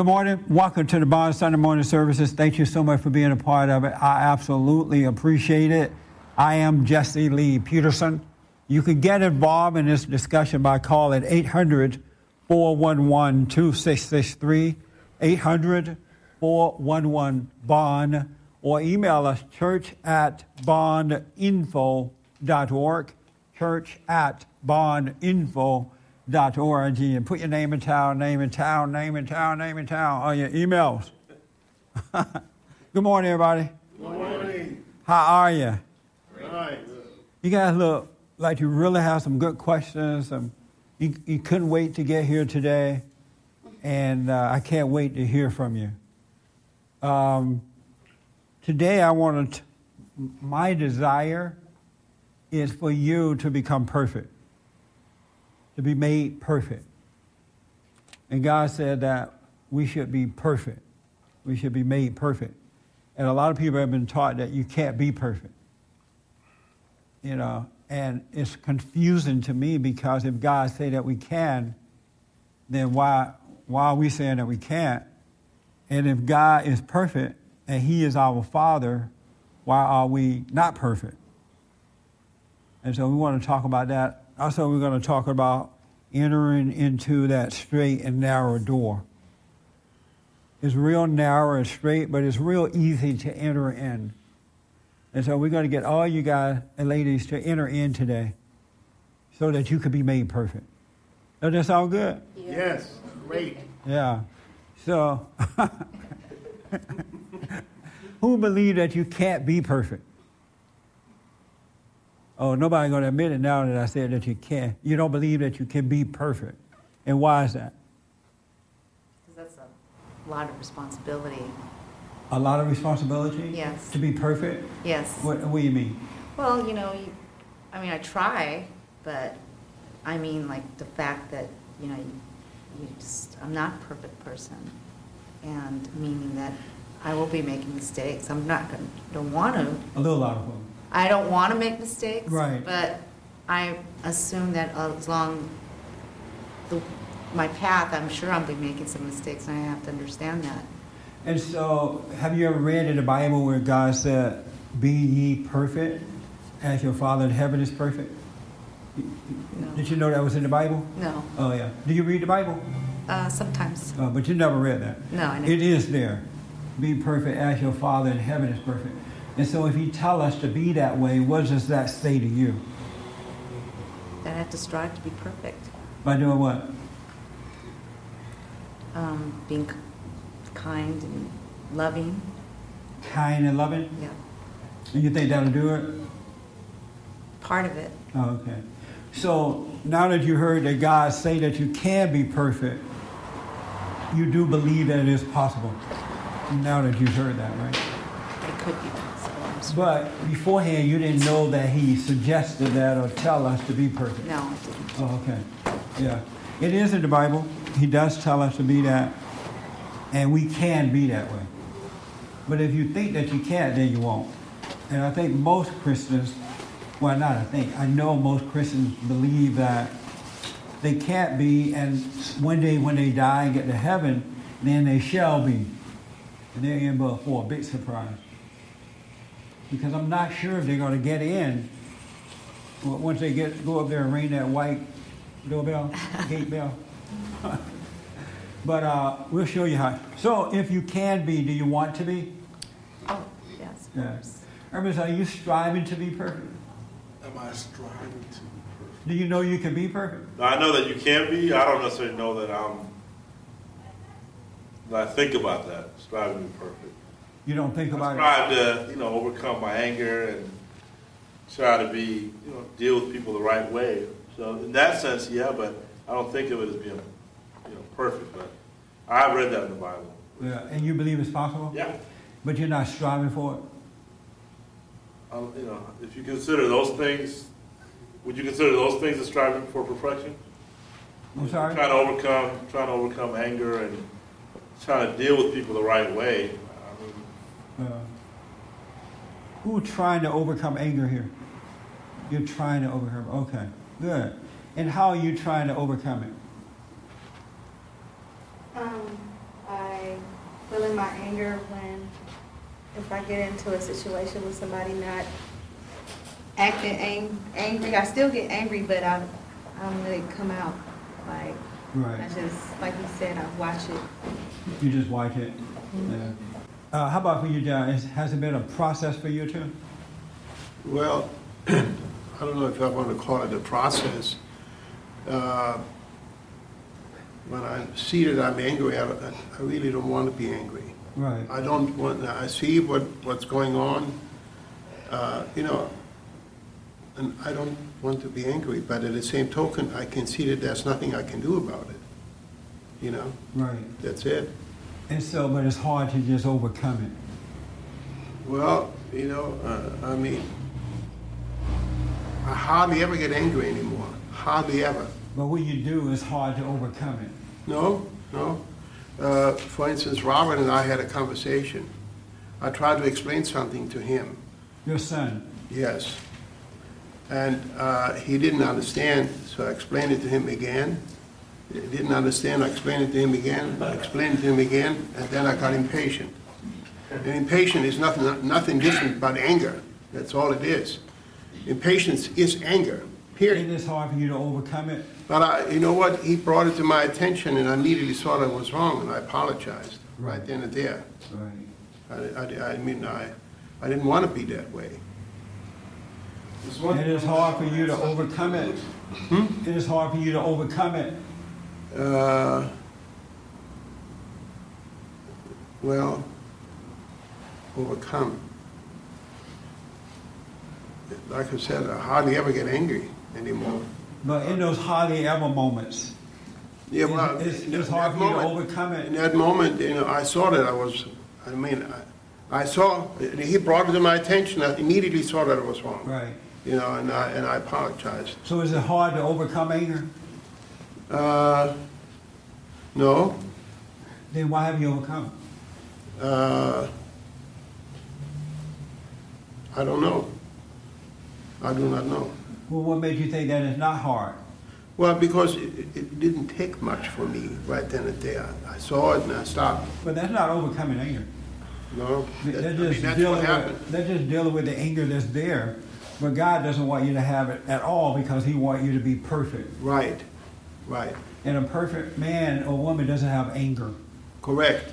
Good morning. Welcome to the Bond Sunday morning services. Thank you so much for being a part of it. I absolutely appreciate it. I am Jesse Lee Peterson. You can get involved in this discussion by calling 800 411 2663, 800 411 Bond, or email us church at bondinfo.org, church at bondinfo.org org and put your name in town, name in town, name in town, name in town on your emails. Good morning, everybody. Good morning. How are you? Right. You guys look like you really have some good questions. Um, you, you couldn't wait to get here today, and uh, I can't wait to hear from you. Um, today, I want to, my desire is for you to become perfect to be made perfect. And God said that we should be perfect. We should be made perfect. And a lot of people have been taught that you can't be perfect. You know, and it's confusing to me because if God say that we can, then why why are we saying that we can't? And if God is perfect and He is our Father, why are we not perfect? And so we want to talk about that also, we're going to talk about entering into that straight and narrow door. It's real narrow and straight, but it's real easy to enter in. And so we're going to get all you guys and ladies to enter in today so that you could be made perfect. Does that sound good? Yes, great. Yeah. So, who believe that you can't be perfect? Oh, nobody's going to admit it now that I said that you can't. You don't believe that you can be perfect. And why is that? Because that's a lot of responsibility. A lot of responsibility? Yes. To be perfect? Yes. What, what do you mean? Well, you know, you, I mean, I try, but I mean, like the fact that, you know, you, you just, I'm not a perfect person. And meaning that I will be making mistakes. I'm not, going to, don't want to. A little lot of them. I don't want to make mistakes. Right. But I assume that as long the, my path, I'm sure I'll be making some mistakes, and I have to understand that. And so, have you ever read in the Bible where God said, "Be ye perfect, as your Father in heaven is perfect"? No. Did you know that was in the Bible? No. Oh yeah. Do you read the Bible? Uh, sometimes. Uh, but you never read that. No, I never. It is there. Be perfect as your Father in heaven is perfect. And so if you tell us to be that way, what does that say to you? That I have to strive to be perfect. By doing what? Um, being kind and loving. Kind and loving? Yeah. And you think that'll do it? Part of it. Oh, okay. So now that you heard that God say that you can be perfect, you do believe that it is possible. Now that you've heard that, right? It could be possible. But beforehand, you didn't know that He suggested that or tell us to be perfect. No, I didn't. Oh, okay. Yeah. It is in the Bible. He does tell us to be that, and we can be that way. But if you think that you can't, then you won't. And I think most Christians, well, not I think, I know most Christians believe that they can't be, and one day when they die and get to heaven, then they shall be. And they're in for a big surprise. Because I'm not sure if they're going to get in once they get go up there and ring that white doorbell, gate bell. but uh, we'll show you how. So if you can be, do you want to be? Oh, yes, of Yeah. course. Hermes, are you striving to be perfect? Am I striving to be perfect? Do you know you can be perfect? I know that you can be. I don't necessarily know that I'm. That I think about that, striving to be perfect. You don't think about it. strive to, you know, overcome my anger and try to be, you know, deal with people the right way. So in that sense, yeah, but I don't think of it as being, you know, perfect. But I've read that in the Bible. Yeah, and you believe it's possible? Yeah. But you're not striving for it? Um, you know, if you consider those things, would you consider those things as striving for perfection? I'm sorry? Trying to overcome, trying to overcome anger and trying to deal with people the right way. I who trying to overcome anger here? You're trying to overcome. Okay, good. And how are you trying to overcome it? Um, I my anger when, if I get into a situation with somebody not acting ang- angry, I still get angry, but I, I don't really come out. Like, I Right. just, like you said, I watch it. You just watch it. Mm-hmm. Yeah. Uh, how about for you, John? Has it been a process for you too? Well, I don't know if I want to call it a process. Uh, When I'm seated, I'm angry, I I really don't want to be angry. Right. I don't want, I see what, what's going on, uh, you know, and I don't want to be angry, but at the same token, I can see that there's nothing I can do about it. You know, Right. that's it. And so, but it's hard to just overcome it. Well, you know, uh, I mean, I hardly ever get angry anymore, hardly ever. But what you do is hard to overcome it. No, no. Uh, For instance, Robert and I had a conversation. I tried to explain something to him, Your son. yes. And uh, he didn't understand, so I explained it to him again. Didn't understand, I explained it to him again, I explained it to him again, and then I got impatient. And impatient is nothing, nothing different but anger. That's all it is. Impatience is anger, It period. is hard for you to overcome it. But I, you know what, he brought it to my attention and I immediately saw that I was wrong and I apologized right then and there. Right. I, I, I mean, I, I didn't want to be that way. It is hard for you to overcome it. Hmm? It is hard for you to overcome it. Uh, Well, overcome. Like I said, I hardly ever get angry anymore. But in those hardly ever moments, Yeah, well, It's- it's hard for you to overcome it. In that moment, you know, I saw that I was, I mean, I, I saw, he brought it to my attention, I immediately saw that it was wrong. right. You know, and I, and I apologized. So is it hard to overcome anger? Uh, no, Then why have you overcome? uh, I don't know. I do not know. Well, what made you think that it's not hard? Well, because it, it- didn't take much for me right then and there. I saw it and I stopped. But that's not overcoming anger. No, that- I mean, just that's dealing what happened. with, they're just dealing with the anger that's there. But God doesn't want you to have it at all because He wants you to be perfect. Right, right, And a perfect man or woman doesn't have anger. correct.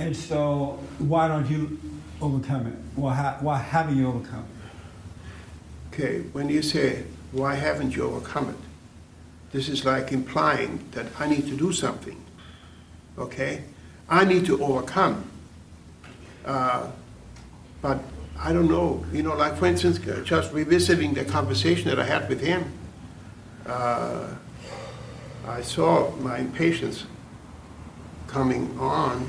And so, why don't you overcome it? Well, how, why haven't you overcome it? Okay, when you say, why haven't you overcome it? This is like implying that I need to do something, okay? I need to overcome. Uh, But I don't know, you know, like for instance, uh, just revisiting the conversation that I had with him, uh, I saw my impatience coming on,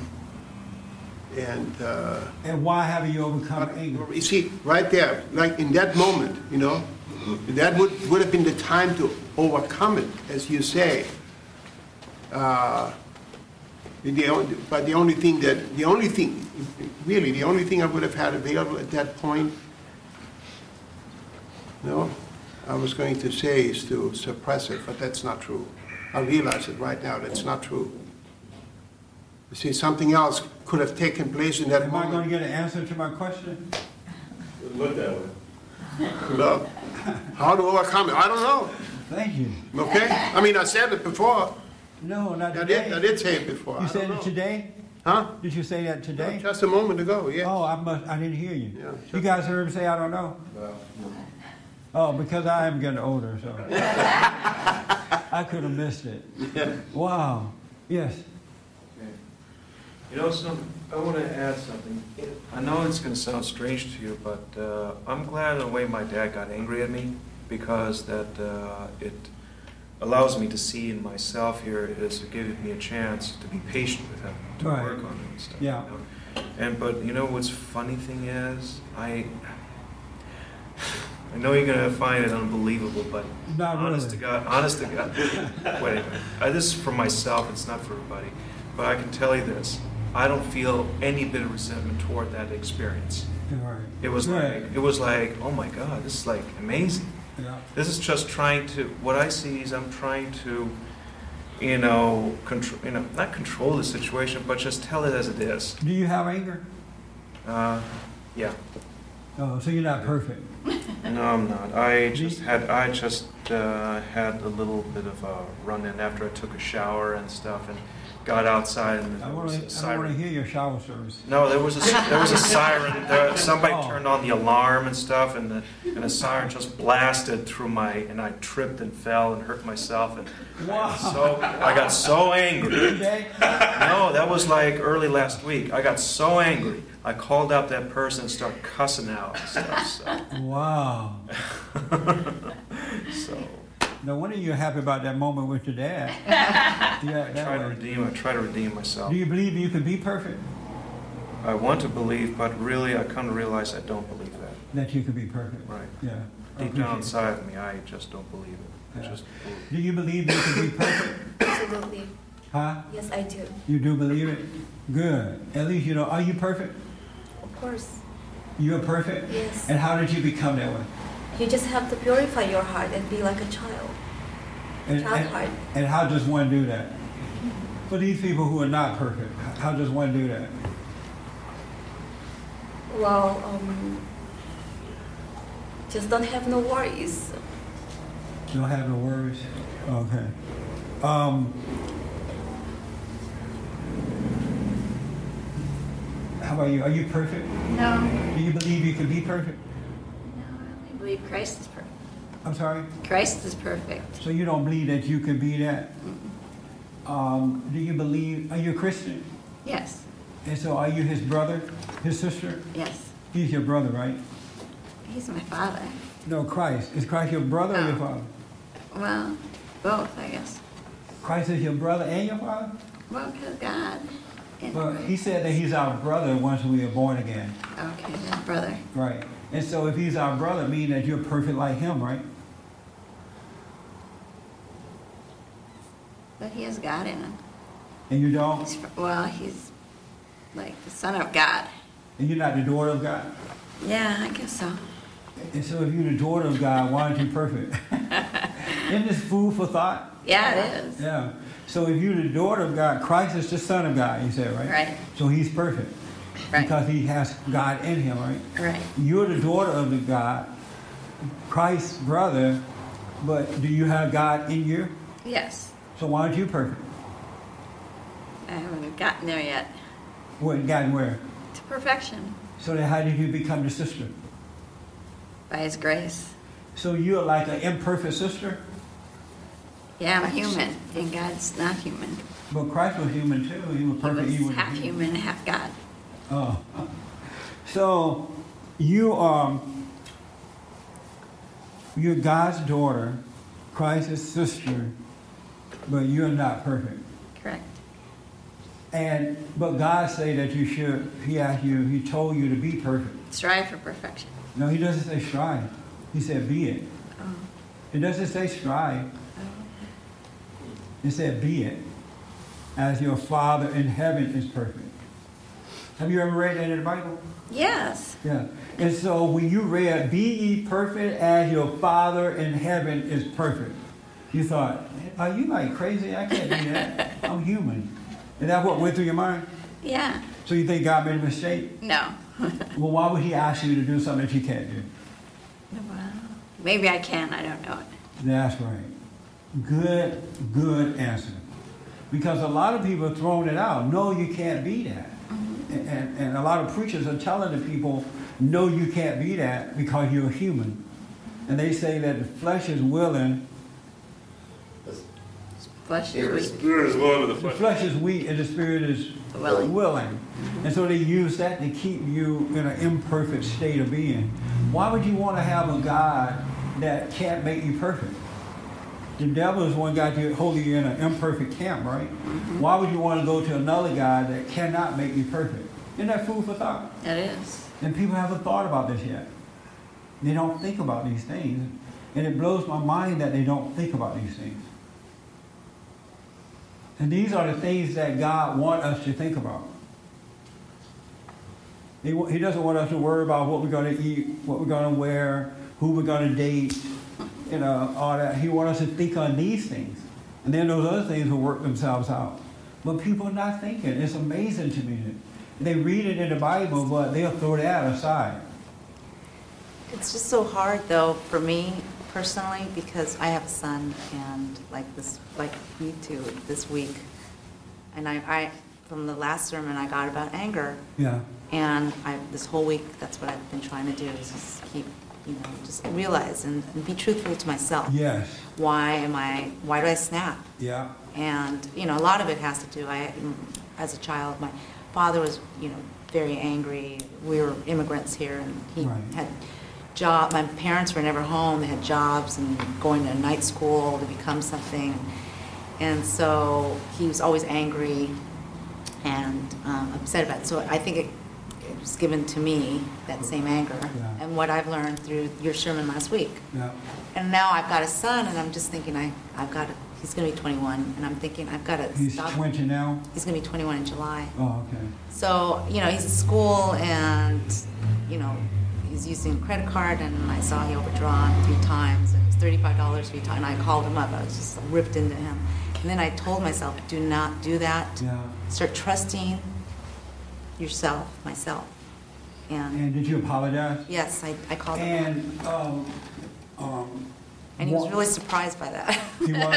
and uh, And why haven't you overcome anger? you see, right there, like in that moment, you know, that would, would have been the time to overcome it, as you say. Uh, the only, but the only thing that, the only thing, really, the only thing I would have had available at that point, you no, I was going to say is to suppress it, but that's not true. I realize it right now, that's not true. You see, something else could have taken place in that Am I going to get an answer to my question? Look that way. Well, how to overcome it, I don't know, Thank you. okay? I mean, I said it before, No, not I did, I did say it before, You don't said it today? Huh? Did you say that today? Just a moment ago, yeah. Oh, I must, I didn't hear you. Yeah, You guys heard me say I don't know? No. Oh, because I am getting older, so. I could have missed it. Wow. Yes. You know, some, I want to add something. I know it's going to sound strange to you, but uh, I'm glad in a way my dad got angry at me because that uh, it allows me to see in myself here. here is giving me a chance to be patient with him, to Right. work on it and stuff. Yeah. You know? And but you know what's funny thing is I. I know you're gonna find it unbelievable, but Not honest really. to God, honest to God. Wait a minute. Uh, this is for myself. It's not for everybody. But I can tell you this: I don't feel any bit of resentment toward that experience. Right. It was Right. like it was like, oh my God, this is like amazing. Yeah. This is just trying to. What I see is I'm trying to you know, control, you know, not control the situation, but just tell it as it is. Do you have anger? Uh, yeah. Oh, so you're not perfect. No, I'm not. I just had I just uh, had a little bit of a run in after I took a shower and stuff, and got outside and I there want was to. a I want to siren. hear your shower service. No, there was a there was a siren. There, somebody Oh. turned on the alarm and stuff, and the and a siren just blasted through my, and I tripped and fell and hurt myself, and Wow. so I got so angry. Today? No, that was like early last week. I got so angry. I called up that person and started cussing out and stuff. So, Wow. so No wonder you're happy about that moment with your dad. Yeah, I that try to redeem. I try to redeem myself. Do you believe you can be perfect? I want to believe, but really, I come to realize I don't believe that. That you can be perfect. Right. Yeah. Deep down appreciate inside of me, I just don't believe it. I just believe. it. Do you believe you can be perfect? Absolutely. Huh? Yes, I do. You do believe it? Good. At least you know. Are you perfect? Of course. You're perfect? Yes. And how did you become that way? You just have to purify your heart and be like a child. And, Child and, heart. and how does one do that? For these people who are not perfect, how does one do that? Well, um, just don't have no worries. Don't have no worries? Okay. Um, how about you? Are you perfect? No, Do you believe you can be perfect? no, I only believe Christ is perfect. I'm sorry? Christ is perfect. So you don't believe that you can be that? Um, do you believe, are you a Christian? Yes, And so are you his brother, his sister? yes. He's your brother, right? He's my father. No, Christ. Is Christ your brother or your father? Well, both, I guess. Christ is your brother and your father? Well, because God. Well, he said that he's our brother once we are born again. Okay, then brother. Right. And so if he's our brother, meaning that you're perfect like him, right? But he has God in him. And you don't? He's, well, he's like the son of God. And you're not the daughter of God? Yeah, I guess so. And so if you're the daughter of God, why aren't you perfect? Isn't this food for thought? Yeah, it is. Yeah. So if you're the daughter of God, Christ is the son of God, you said, right? Right. So he's perfect. Right. Because he has God in him, right? Right. You're the daughter of the God, Christ's brother, but do you have God in you? Yes. So why aren't you perfect? I haven't gotten there yet. What gotten where? To perfection So then how did you become the sister? by his grace. So you're like an imperfect sister, Yeah, I'm human, and God's not human. but Christ was human too. He was perfect. he was half human, half God. Oh. So you are you're God's daughter, Christ's sister, but you're not perfect. Correct. And but God say that you should. He asked you. He told you to be perfect. Strive for perfection. No, he doesn't say strive. He said be it. Oh. It doesn't say strive. It said be it, as your Father in heaven is perfect. Have you ever read that in the Bible? Yes. Yeah. And so when you read, be ye perfect as your Father in heaven is perfect, you thought, are you like crazy? I can't do that. I'm human. And that's what went through your mind? Yeah. So you think God made a mistake? No. Well, why would he ask you to do something that you can't do? well, maybe I can. I don't know it. That's right. Good, good answer. Because a lot of people are throwing it out. No, you can't be that. Mm-hmm. And, and, and a lot of preachers are telling the people, no, you can't be that because you're human. And they say that the flesh is willing, Flesh The is weak. spirit is willing, but the the flesh. flesh is weak and the spirit is Willing. willing. And so they use that to keep you in an imperfect state of being. Why would you want to have a God that can't make you perfect? The devil is one guy to hold you in an imperfect camp, right? Mm-hmm. Why would you want to go to another God that cannot make you perfect? Isn't that food for thought? It is. And people haven't thought about this yet. They don't think about these things. And it blows my mind that they don't think about these things. And these are the things that God wants us to think about. He, he doesn't want us to worry about what we're going to eat, what we're going to wear, who we're going to date, you uh, know, all that. He wants us to think on these things. And then those other things will work themselves out. But people are not thinking. It's amazing to me. They read it in the Bible, but they'll throw that aside. It's just so hard though for me personally because I have a son and like this, like you two this week. And I, I, from the last sermon I got about anger Yeah. and I, this whole week, that's what I've been trying to do is just keep, you know, just realize and, and be truthful to myself. Yes. Why am I, why do I snap? Yeah. And, you know, a lot of it has to do, I, as a child, my father was, you know, very angry. We were immigrants here and he Right. had job, my parents were never home, they had jobs and going to night school to become something. And so he was always angry and um, upset about it. So I think it, it was given to me, that same anger, Yeah. and what I've learned through your sermon last week. Yeah. And now I've got a son, and I'm just thinking, I, I've got to, he's going to be 21, and I'm thinking, I've got to He's stop. 20 now. He's going to be 21 in July. Oh, okay. So, you know, he's at school, and, you know, he's using a credit card, and I saw he overdrawn three times, and it was $35 three times, and I called him up. I was just ripped into him. And then I told myself, do not do that. Yeah. Start trusting yourself, myself. And, And did you apologize? yes, I, I called him. And um, um, And he was what- really surprised by that. He was?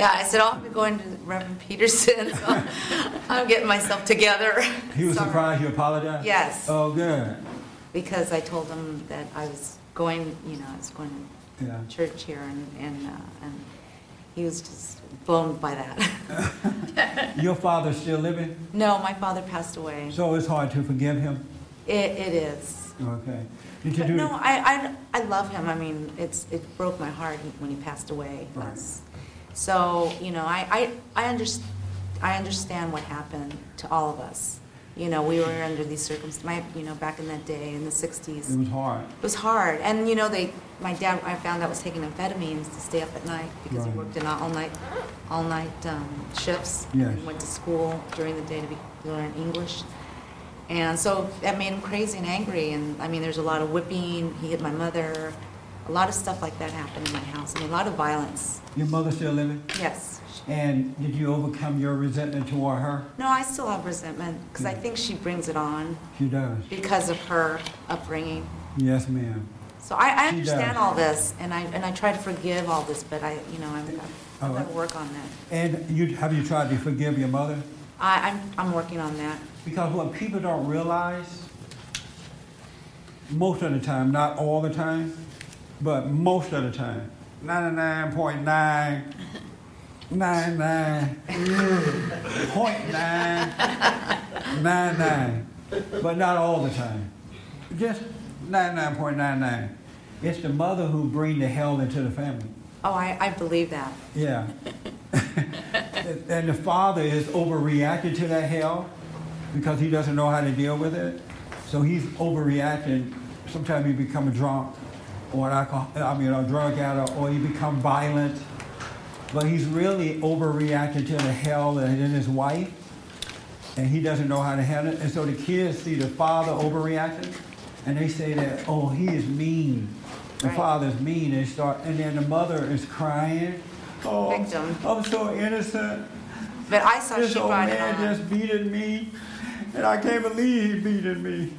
Yeah, I said, oh, I'm going to Reverend Peterson, I'm getting myself together. He was Sorry. surprised you apologized? Yes. Oh, good. Because I told him that I was going, you know, I was going Yeah. to church here, and, and, uh, and he was just blown by that. Your father's still living? No, my father passed away. So it's hard to forgive him? It, it is. Okay. Did you But do? no, I, I, I love him. I mean, it's, it broke my heart when he passed away. Right. That's- So, you know, I, I, I underst, I understand what happened to all of us. You know, we were under these circumstances, you know, back in that day, in the sixties. It was hard. It was hard, and you know, they, my dad, I found out was taking amphetamines to stay up at night because he Right. worked in all night, all night um, shifts. Yes. He Went to school during the day to be, to learn English. And so that made him crazy and angry, and I mean, there's a lot of whipping, he hit my mother, a lot of stuff like that happened in my house, I mean, a lot of violence, Your mother still living? yes. And did you overcome your resentment toward her? No, I still have resentment, because I think she brings it on She does. because of her upbringing. Yes, ma'am. So I, I understand does. all this, and I, and I try to forgive all this, but I, you know, I'm, got to Oh. work on that. And you, have you tried to forgive your mother? I, I'm, I'm working on that. Because what people don't realize, most of the time, not all the time, but most of the time, 99.9, 99, point nine, nine nine, but not all the time. Just 99.99. It's the mother who bring the hell into the family. Oh, I, I believe that. Yeah. and the father is overreacting to that hell because he doesn't know how to deal with it. So he's overreacting. Sometimes he become a drunk or an alcohol, I mean, a drug addict, or he become violent. But he's really overreacting to the hell that in his wife, and he doesn't know how to handle it. And so the kids see the father overreacting, and they say that, oh, he is mean. The Right. father's mean, and start, and then the mother is crying. Oh, Victim. I'm so innocent. But I saw This she old man just beating me, and I can't believe he beating me.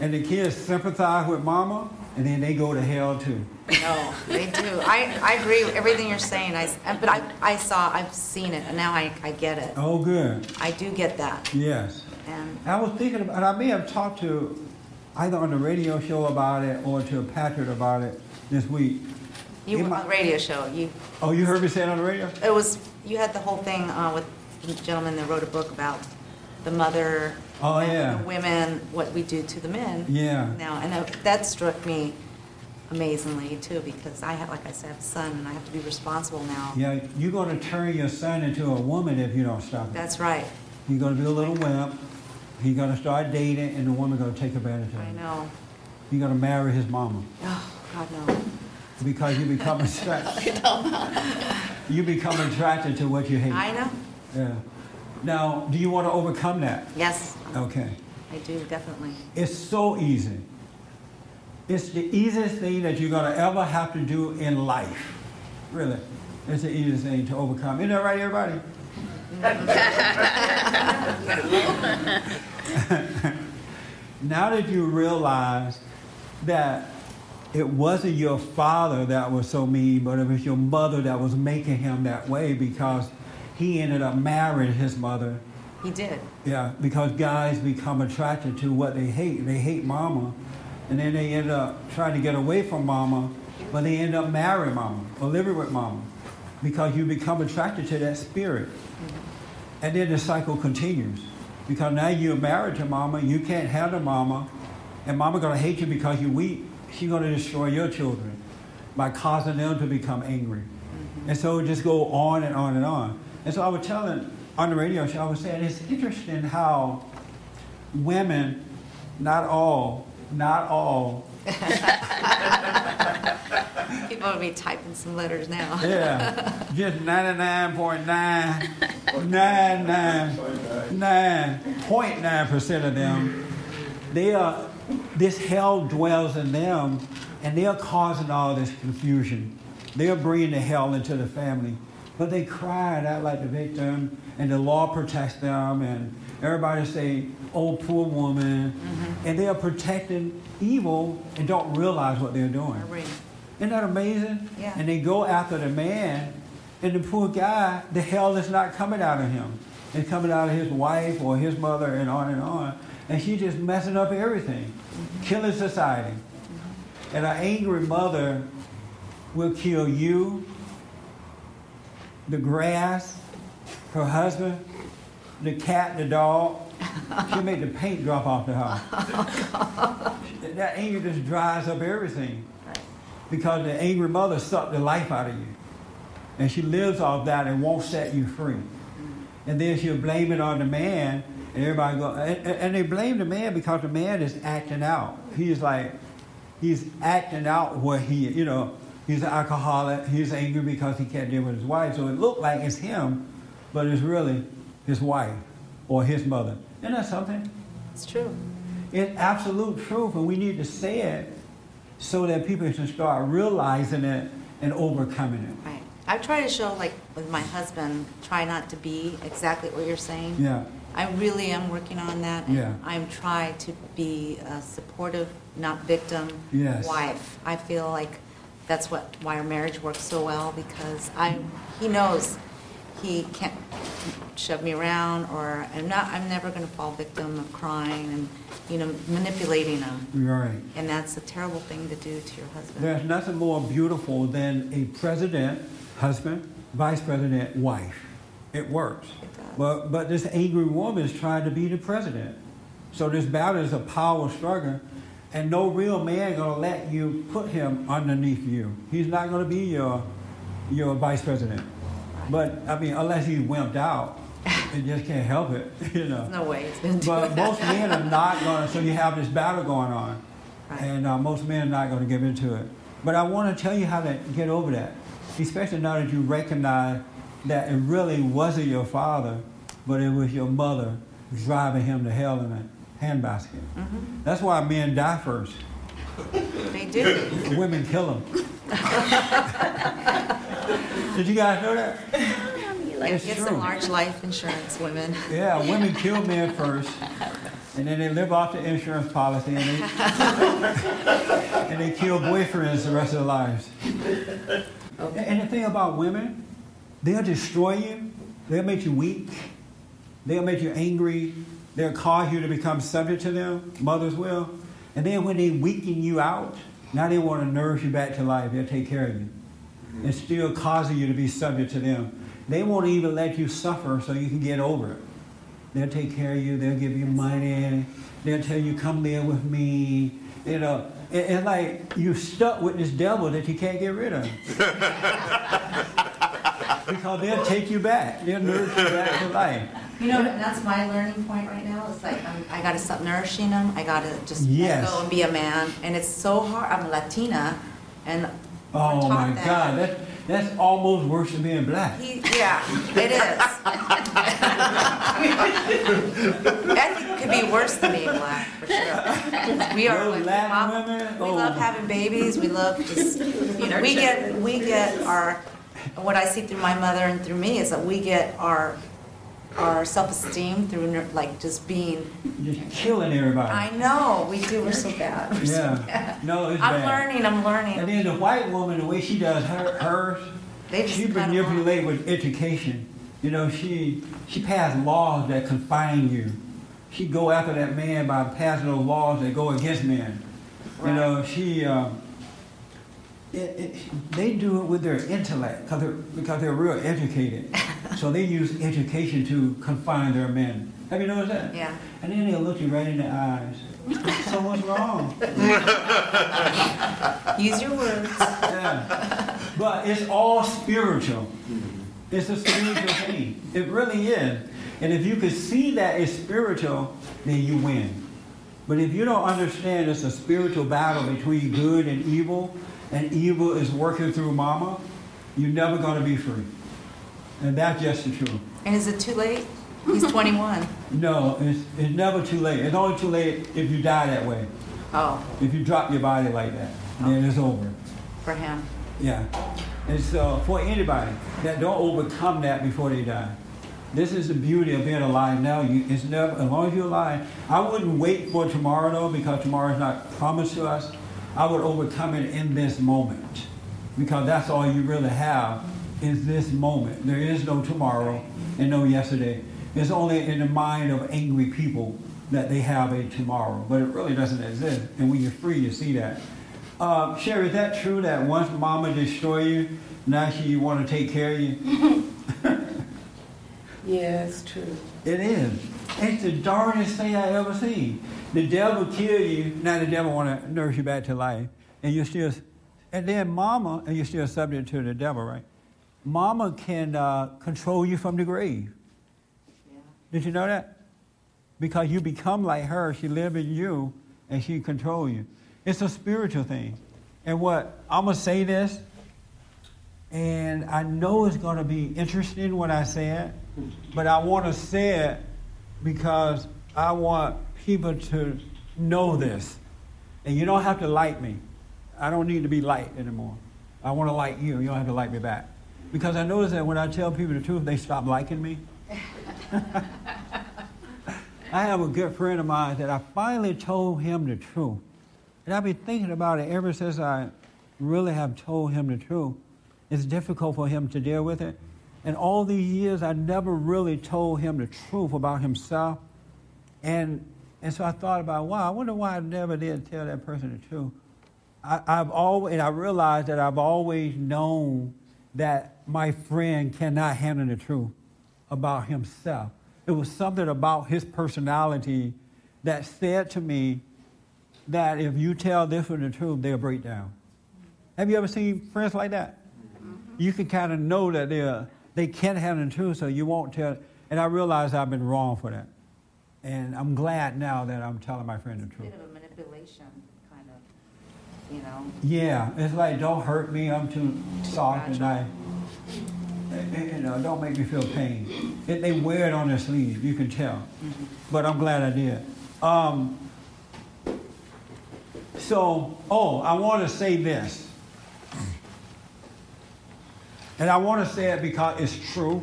And the kids sympathize with mama, and then they go to hell too. No, they do. I, I agree with everything you're saying. I, but I, I saw, I've seen it, and now I, I get it. Oh, good. I do get that. Yes. And I was thinking about, and I may have talked to either on the radio show about it or to Patrick about it this week. you, It on the radio show, you, Oh, you heard me say it on the radio? it was, you had the whole thing uh, with gentleman that wrote a book about the mother. Oh, and yeah. The women, what we do to the men. Yeah. Now, and that- that struck me amazingly too, because I have, like I said, I have a son, and I have to be responsible now. Yeah, you're going to turn your son into a woman if you don't stop it. That's right. He's going to be a little wimp. He's going to start dating, and the woman's going to take advantage of him. I him. know. He's going to marry his mama Oh, God, no. because you become attracted. you become attracted to what you hate. I know. Yeah. Now, do you want to overcome that? Yes, Okay. I do, definitely. It's so easy. It's the easiest thing that you're going to ever have to do in life. Really. It's the easiest thing to overcome. Isn't that right, everybody? now that you realize that it wasn't your father that was so mean, but it was your mother that was making him that way because he ended up marrying his mother. He did. Yeah, because guys become attracted to what they hate. They hate mama, and then they end up trying to get away from mama, but they end up marrying mama or living with mama because you become attracted to that spirit. Mm-hmm. And then the cycle continues because now you're married to mama, you can't handle mama, and mama gonna hate you because you're weak. She's gonna destroy your children by causing them to become angry. Mm-hmm. And so it just go on and on and on. And so I was telling on the radio show, I was saying it's interesting how women, not all, not all, People will be typing some letters now. yeah, just 99.999.9% of them, they are, this hell dwells in them and they are causing all this confusion. They are bringing the hell into the family. But they cry and act like the victim, and the law protects them, and everybody say, oh, poor woman. And they are protecting evil and don't realize what they're doing. Isn't that amazing? Yeah. And they go after the man, and the poor guy, the hell is not coming out of him. It's coming out of his wife or his mother, and on and on. And she's just messing up everything, Mm-hmm. killing society. And an angry mother will kill you, the grass, her husband, the cat, the dog. She made the paint drop off the house. that anger just dries up everything Right. because the angry mother sucked the life out of you. And she lives off that and won't set you free. Mm-hmm. And then she'll blame it on the man, and everybody go, and- and they blame the man because the man is acting out. He's like, he's acting out what he, you know, he's an alcoholic, he's angry because he can't deal with his wife. So it looked like it's him, but it's really his wife or his mother. Isn't that something? It's true. It's absolute truth, and we need to say it so that people can start realizing it and overcoming it. Right. I try to show, like, with my husband, try not to be exactly what you're saying. Yeah, I really am working on that. and Yeah. I'm trying to be a supportive, not victim Yes. wife. I feel like that's what why our marriage works so well because I he knows he can't shove me around or I'm not I'm never going to fall victim of crying and you know manipulating him. right. And that's a terrible thing to do to your husband. There's nothing more beautiful than a president, husband, vice president, wife. It works. It does. But, but this angry woman is trying to be the president. So this battle is a power struggle, and no real man gonna let you put him underneath you. He's not gonna be your your vice president. But I mean, unless he's wimped out, and just can't help it, you know. There's no way it's do But most men are not to, so you have this battle going on. Right. And uh, most men are not to give into it. But I want to tell you how to get over that, especially now that you recognize that it really wasn't your father, but it was your mother driving him to hell in a handbasket. Mhm. That's why men die first. They do. Women kill them. Did you guys know that? Like, It's get true. some large life insurance, women. Yeah, women kill men first, and then they live off the insurance policy, and they, and they kill boyfriends the rest of their lives. And- And the thing about women, they'll destroy you, they'll make you weak, they'll make you angry, they'll cause you to become subject to them, mothers will. And then when they weaken you out, now they want to nurse you back to life, they'll take care of you. Mm-hmm. And still causing you to be subject to them. They won't even let you suffer so you can get over it. They'll take care of you. They'll give you money. They'll tell you, come live with me. You know, and, and like you're stuck with this devil that you can't get rid of. because they'll take you back. They'll nurse you back to life. You know, that's my learning point right now. It's like I'm, I got to stop nourishing him. I got to just Yes. go and be a man. And it's so hard. I'm Latina, and Oh my that. God, that, that's almost worse than being black. He, yeah, it is. It could be worse than being black for sure. We are Those like, Latin mom- women, we oh. love having babies. We love just you know we get we get our what I see through my mother and through me is that we get our, our self-esteem through ner- like just being, Just killing everybody. I know, we do, we're so bad. We're so Yeah. bad. No, it's I'm bad. learning, I'm learning. And then the white woman, the way she does her, hers, They just she cut 'em off. manipulate with education. You know, she she passed laws that confine you. She go after that man by passing those laws that go against men. Right. You know, she um, it, it, they do it with their intellect because they're, because they're real educated. so they use education to confine their men. Have you noticed that? Yeah. And then they'll look you right in the eyes. so what's wrong? Use your words. Yeah. But it's all spiritual. Mm-hmm. It's a spiritual thing. It really is. And if you could see that it's spiritual, then you win. But if you don't understand it's a spiritual battle between good and evil, and evil is working through mama, you're never going to be free. And that's just the truth. And is it too late? He's 21. No, it's, it's never too late. It's only too late if you die that way. Oh, If you drop your body like that, then it's oh. over. for him. Yeah. And so for anybody that don't overcome that before they die. This is the beauty of being alive now. You, it's never, as long as you're alive. I wouldn't wait for tomorrow though, because tomorrow is not promised to us. I would overcome it in this moment, because that's all you really have is this moment. There is no tomorrow and no yesterday. It's only in the mind of angry people that they have a tomorrow, but it really doesn't exist. And when you're free, you see that. Uh, Sherry, is that true that once Mama destroy you, now she want to take care of you? Yeah, it's true. It is. It's the darndest thing I ever seen. The devil kill you, now the devil want to nurse you back to life, and you're still, and then Mama, and you're still subject to the devil, right? Mama can uh, control you from the grave. Yeah. Did you know that? Because you become like her, she live in you, and she control you. It's a spiritual thing. And what I'm gonna say this, and I know it's gonna be interesting when I say it, but I want to say it because I want people to know this. And you don't have to like me. I don't need to be liked anymore. I want to like you. You don't have to like me back. Because I notice that when I tell people the truth, they stop liking me. I have a good friend of mine that I finally told him the truth. And I've been thinking about it ever since I really have told him the truth. It's difficult for him to deal with it. And all these years, I never really told him the truth about himself. And, and so I thought about, wow, I wonder why I never did tell that person the truth. I, I've always, and I realized that I've always known that my friend cannot handle the truth about himself. It was something about his personality that said to me that if you tell this one the truth, they'll break down. Have you ever seen friends like that? Mm-hmm. You can kind of know that they're, they can't handle the truth, so you won't tell. And I realized I've been wrong for that. And I'm glad now that I'm telling my friend the truth. Bit of a manipulation, kind of, you know. Yeah, it's like, don't hurt me, I'm too soft and I, eh, eh, you know, don't make me feel pain. It, they wear it on their sleeve, you can tell. Mm-hmm. But I'm glad I did. Um, so, oh, I want to say this. And I want to say it because it's true.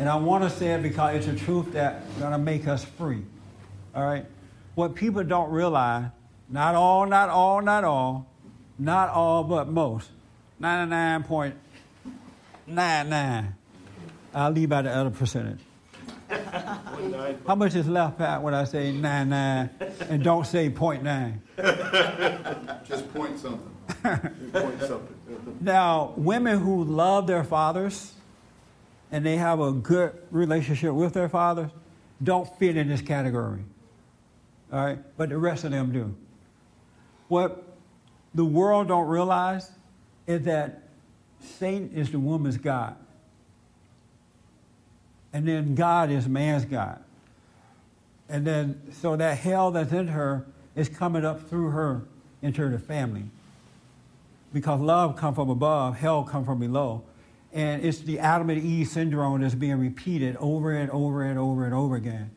And I want to say it because it's a truth that's going to make us free. All right? What people don't realize, not all, not all, not all, not all, but most, 99.99. I'll leave out the other percentage. How much is left, Pat, when I say 99 and don't say 0.9? Just point something. Point something. Now, women who love their fathers and they have a good relationship with their fathers don't fit in this category. All right? But the rest of them do. What the world don't realize is that Satan is the woman's God. And then God is man's God. And then, so that hell that's in her is coming up through her into the family because love come from above, hell come from below. And it's the Adam and Eve syndrome that's being repeated over and over and over and over again.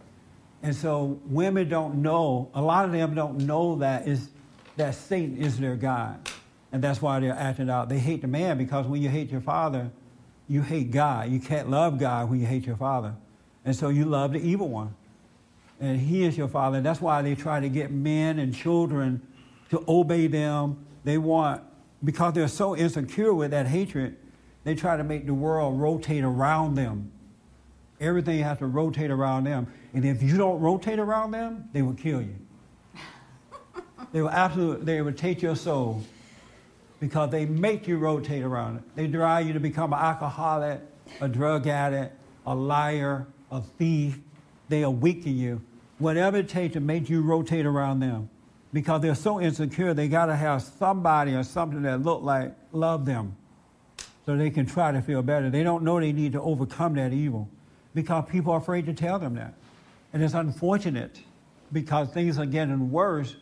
And so women don't know, a lot of them don't know that is that Satan is their God. And that's why they're acting out. They hate the man because when you hate your father, you hate God. You can't love God when you hate your father. And so you love the evil one. And he is your father. And that's why they try to get men and children to obey them. They want, because they're so insecure with that hatred, they try to make the world rotate around them. Everything has to rotate around them. And if you don't rotate around them, they will kill you. They will absolutely, they will take your soul because they make you rotate around it. They drive you to become an alcoholic, a drug addict, a liar, a thief. They awaken you. Whatever it takes to make you rotate around them. Because they're so insecure, they got to have somebody or something that look like love them so they can try to feel better. They don't know they need to overcome that evil because people are afraid to tell them that. And it's unfortunate because things are getting worse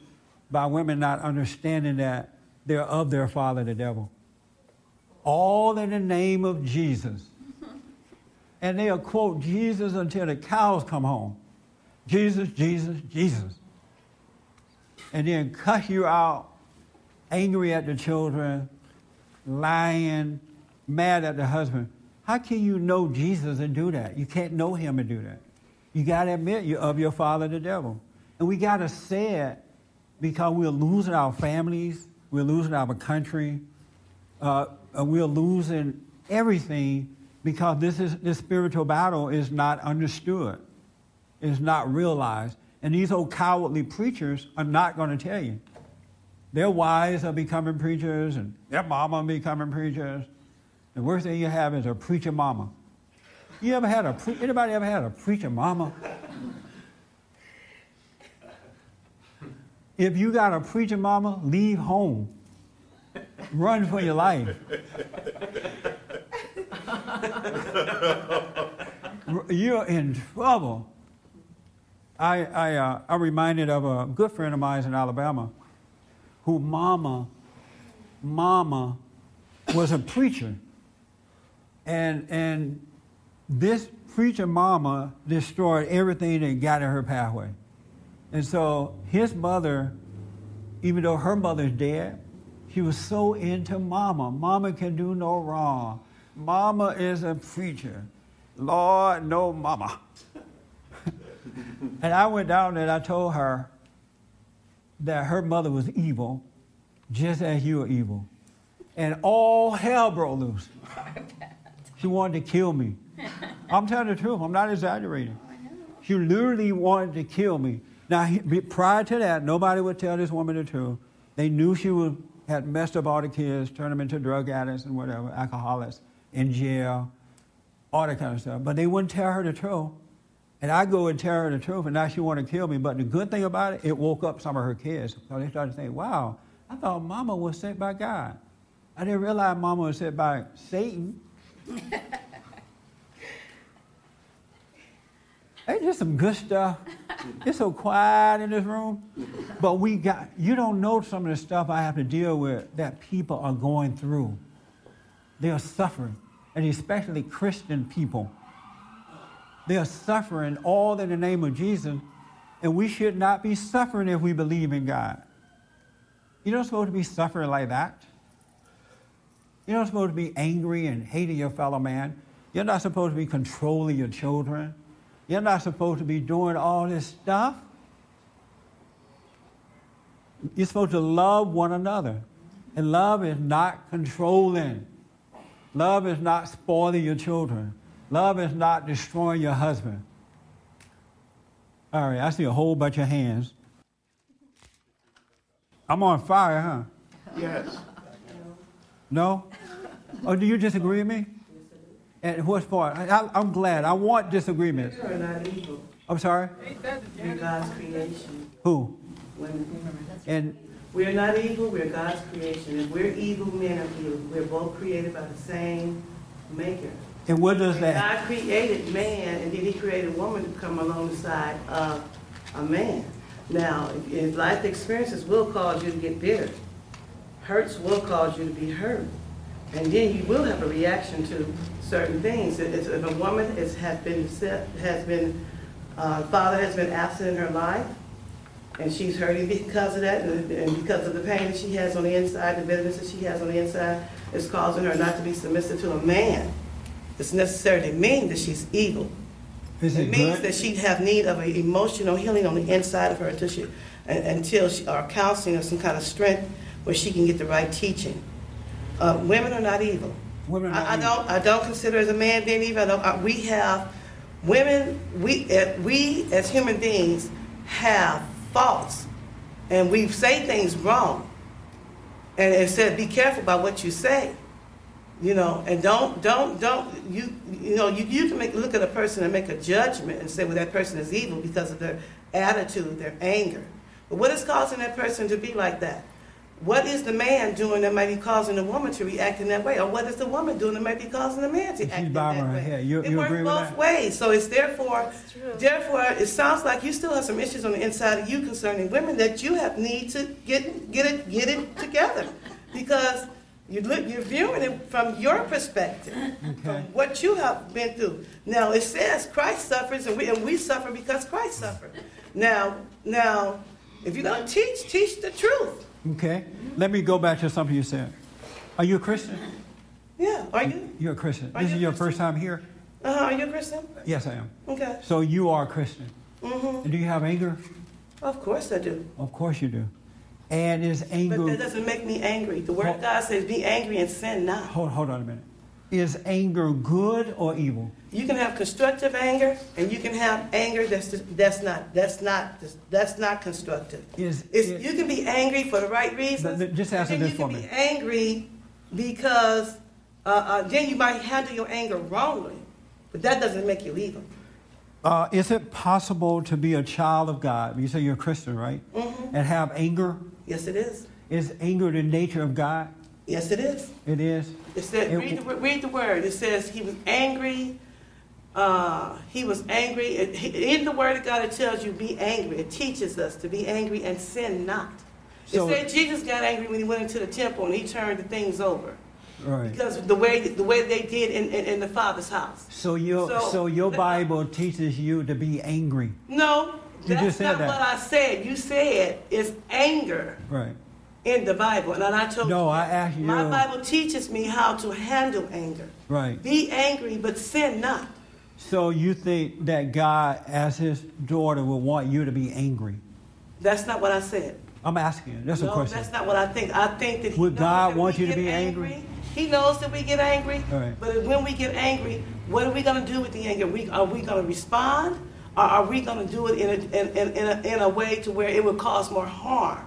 by women not understanding that they're of their father, the devil. All in the name of Jesus. And they'll quote Jesus until the cows come home. Jesus, Jesus, Jesus. And then cuss you out, angry at the children, lying, mad at the husband. How can you know Jesus and do that? You can't know him and do that. You got to admit you're of your father, the devil. And we got to say it because we're losing our families, we're losing our country, uh, we're losing everything because this, is, this spiritual battle is not understood, is not realized. And these old cowardly preachers are not going to tell you. Their wives are becoming preachers, and their mama becoming preachers. The worst thing you have is a preacher mama. You ever had a pre- anybody ever had a preacher mama? If you got a preacher mama, leave home. Run for your life. You're in trouble. I, I, uh, I'm reminded of a good friend of mine in Alabama who mama, mama was a preacher. And, and this preacher mama destroyed everything that got in her pathway. And so his mother, even though her mother's dead, she was so into mama. Mama can do no wrong. Mama is a preacher. Lord, no mama. and I went down and I told her that her mother was evil, just as you are evil. And all hell broke loose. She wanted to kill me. I'm telling the truth. I'm not exaggerating. Oh, she literally wanted to kill me. Now, prior to that, nobody would tell this woman the truth. They knew she would, had messed up all the kids, turned them into drug addicts and whatever, alcoholics, in jail, all that kind of stuff. But they wouldn't tell her the truth. And I go and tell her the truth, and now she wanted to kill me. But the good thing about it, it woke up some of her kids. So they started saying, wow, I thought mama was sent by God. I didn't realize mama was sent by Satan. Ain't just some good stuff. It's so quiet in this room. But we got, you don't know some of the stuff I have to deal with that people are going through. They are suffering, and especially Christian people. They are suffering all in the name of Jesus, and we should not be suffering if we believe in God. You're not supposed to be suffering like that. You're not supposed to be angry and hating your fellow man. You're not supposed to be controlling your children. You're not supposed to be doing all this stuff. You're supposed to love one another. And love is not controlling. Love is not spoiling your children. Love is not destroying your husband. All right, I see a whole bunch of hands. I'm on fire, huh? Yes. No? Or do you disagree with me? And what's part? I, I'm glad. I want disagreements. We are not evil. I'm sorry? We're God's creation. Who? Women. And We're not evil, we're God's creation. If we're evil, men are evil. We're both created by the same maker. and what does And that? God created man, and then he created woman to come alongside of a man. Now, if- if life experiences will cause you to get bitter. Hurts will cause you to be hurt. And then you will have a reaction to certain things. If if a woman is, has been, set- has been, uh, father has been absent in her life, and she's hurting because of that, and and because of the pain that she has on the inside, the bitterness that she has on the inside, is causing her not to be submissive to a man. doesn't necessarily mean that she's evil. Is it It means good? that she'd have need of an emotional healing on the inside of her until she, until she, or counseling or some kind of strength where she can get the right teaching. Uh, women are not evil. Women are not I, I don't. I don't consider as a man being evil. I don't, I, we have women. We uh, we as human beings have faults, and we say things wrong. And it said, "Be careful about what you say." You know, and don't, don't, don't, you, you know, you, you can make, look at a person and make a judgment and say, well, that person is evil because of their attitude, their anger. But what is causing that person to be like that? What is the man doing that might be causing the woman to react in that way? Or what is the woman doing that might be causing the man to She's act in that her way? head. You- it you works agree with both that? ways. So it's therefore, therefore, it sounds like you still have some issues on the inside of you concerning women that you have need to get, get it, get it together. Because you look, you're viewing it from your perspective, from what you have been through. Now it says Christ suffers, and we and we suffer because Christ suffered. Now, now, if you're gonna teach, teach the truth. Okay. Let me go back to something you said. Are you a Christian? Yeah, are you? You're a Christian. Are This you is your Christian? first time here? Uh huh. Are you a Christian? Yes, I am. Okay. So you are a Christian. Mm-hmm. And do you have anger? Of course I do. Of course you do. And is anger. But that doesn't make me angry. The Word of God says, "Be angry and sin not." Hold, hold on a minute. Is anger good or evil? You can have constructive anger, and you can have anger that's that's not that's not that's not constructive. Is, is- you can be angry for the right reasons. Just answer this you for can me. be angry because uh, uh, then you might handle your anger wrongly, but that doesn't make you evil. uh, is it possible to be a child of God? You say you're a Christian, right? Mm-hmm. And have anger? Yes, it is. Is anger the nature of God? Yes, it is. It is. It said, It- read, the, read the word. It says he was angry. Uh, he was angry. In the word of God, it tells you be angry. It teaches us to be angry and sin not. So- it said Jesus got angry when he went into the temple and he turned the things over Right. because the way the way they did in, in, in the Father's house. So your So- so, your Bible teaches you to be angry. No, You that's just said not that. what I said. You said it's anger Right. in the Bible, and I told No, you I asked you. my Bible teaches me how to handle anger. Right. Be angry, but sin not. So you think that God, as His daughter, would want you to be angry? That's not what I said. I'm asking. you. That's a question. that's not what I think. I think that he Would God want you to be angry? He knows that we get angry. Right. But when we get angry, what are we going to do with the anger? We, are we going to respond, or are we going to do it in a, in, in, in, a, in a way to where it would cause more harm?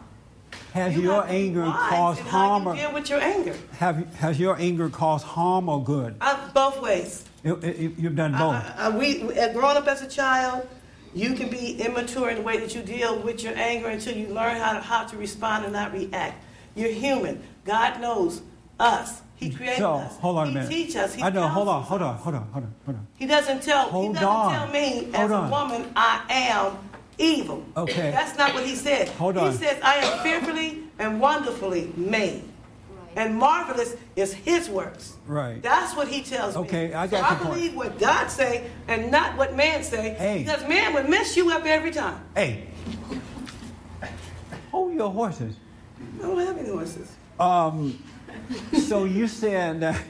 Has You your have to be anger caused harm? How Or, you deal with your anger? have has your anger caused harm or good? I, both ways. You- you- you've done both. I, I, we, we- uh, growing up as a child, you can be immature in the way that you deal with your anger until you learn how to, how to respond and not react. You're human. God knows us. He created so us. hold on he a minute. teach us. He I know. Hold on. Hold on. Hold on. Hold on. Hold on. He doesn't tell. Hold he doesn't on. tell me as Hold a woman I am evil. Okay. That's not what he said. Hold on. He says I am fearfully and wonderfully made. And marvelous is his works. Right. That's what he tells me. Okay, I got so I point. believe what God say and not what man say. Hey. Because man would mess you up every time. Hey. Hold your horses. I don't have any horses. Um, so you said that.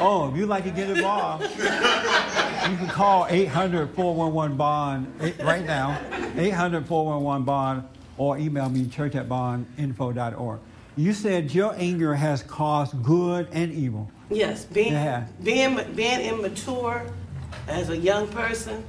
oh, if you'd like to get involved, you can call 800 411 Bond eh, right now, 800 411 Bond, or email me church at bondinfo.org. You said your anger has caused good and evil. Yes, being Yeah. being being immature as a young person,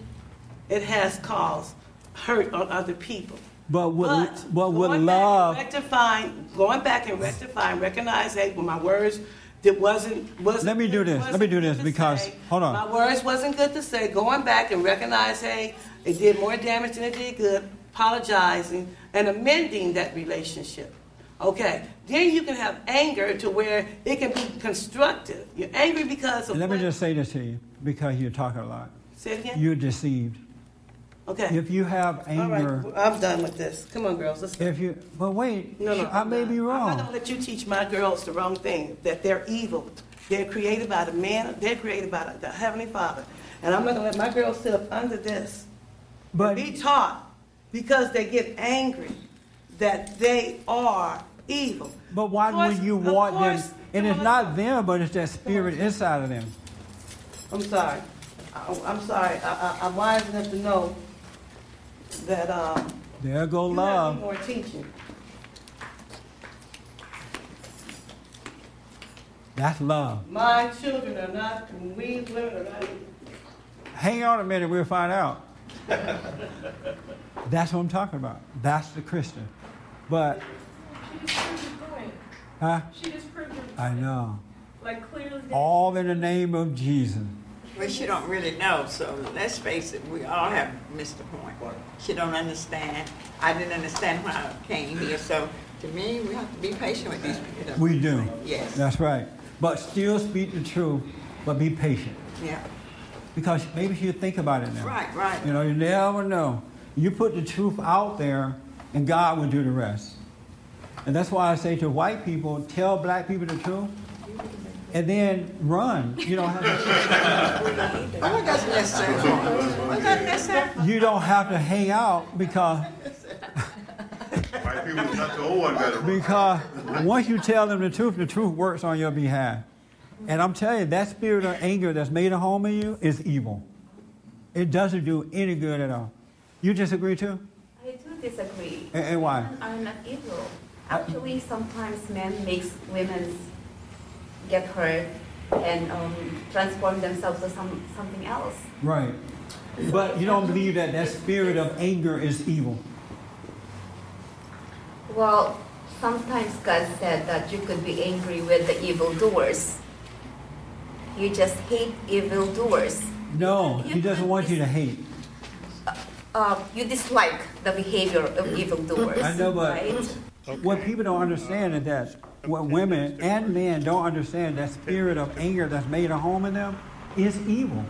it has caused hurt on other people. But with, But but with love, rectifying, going back and rectifying, recognize, hey, well, my words that wasn't wasn't. Let me do this. Let me do this because- say. hold on. My words wasn't good to say. Going back and recognize, hey, it did more damage than it did good. Apologizing and amending that relationship. Okay, then you can have anger to where it can be constructive. You're angry because of. let me just say this to you because you're talking a lot. say it again. You're deceived. okay. If you have anger, All right, I'm done with this. Come on, girls. Let's go. if you, but wait, No, no, I I'm may not. be wrong. I'm not gonna let you teach my girls the wrong thing. That they're evil. They're created by the man. They're created by the Heavenly Father. And I'm not gonna let my girls sit up under this. But be taught because they get angry that they are evil. But why course- would you want them? And it's not them, but it's that spirit inside of them. I'm sorry. I- I'm sorry. I, I, I'm wise enough to know that, um, There go love. more teaching. That's love. My children are not, we women are not. Hang on a minute, we'll find out. That's what I'm talking about. That's the Christian. But, She just proved your point. huh? She just proved your point. I know. Like clearly. All in the name of Jesus. Well, she don't really know, so let's face it, we all have missed the point. Or she don't understand. I didn't understand when I came here, so to me, we have to be patient with these people. We do. Yes. That's right. But still speak the truth, but be patient. Yeah, Because maybe she'll think about it now. right, right. You know, you never know. You put the truth out there, and God will do the rest. And that's why I say to white people, tell black people the truth, and then run. You don't have to, Oh, that's necessary. Was that necessary? you don't have to hang out because White people is not the old one better. because once you tell them the truth, the truth works on your behalf. And I'm telling you, that spirit of anger that's made a home in you is evil. It doesn't do any good at all. You disagree too? I do disagree. And, and why? Men are not evil. Actually, sometimes men makes women get hurt and um, transform themselves to some, something else. Right. But you don't believe that that spirit of anger is evil. Well, sometimes God said that you could be angry with the evildoers. You just hate evildoers. No, he doesn't want you to hate. Uh, you dislike the behavior of evildoers. I know, but right? what people don't understand is that what women and men don't understand that spirit of anger that's made a home in them is evil.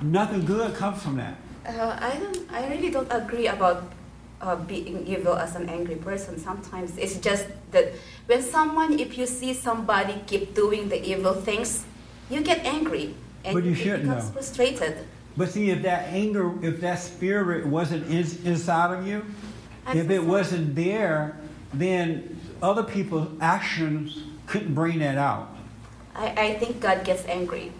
Nothing good comes from that. Uh, I don't. I really don't agree about uh, being evil as an angry person. Sometimes it's just that when someone, if you see somebody keep doing the evil things, you get angry and But you you shouldn't, become though. frustrated. But see, if that anger, if that spirit wasn't in, inside of you, I'm if it wasn't there, then other people's actions couldn't bring that out. I, I think God gets angry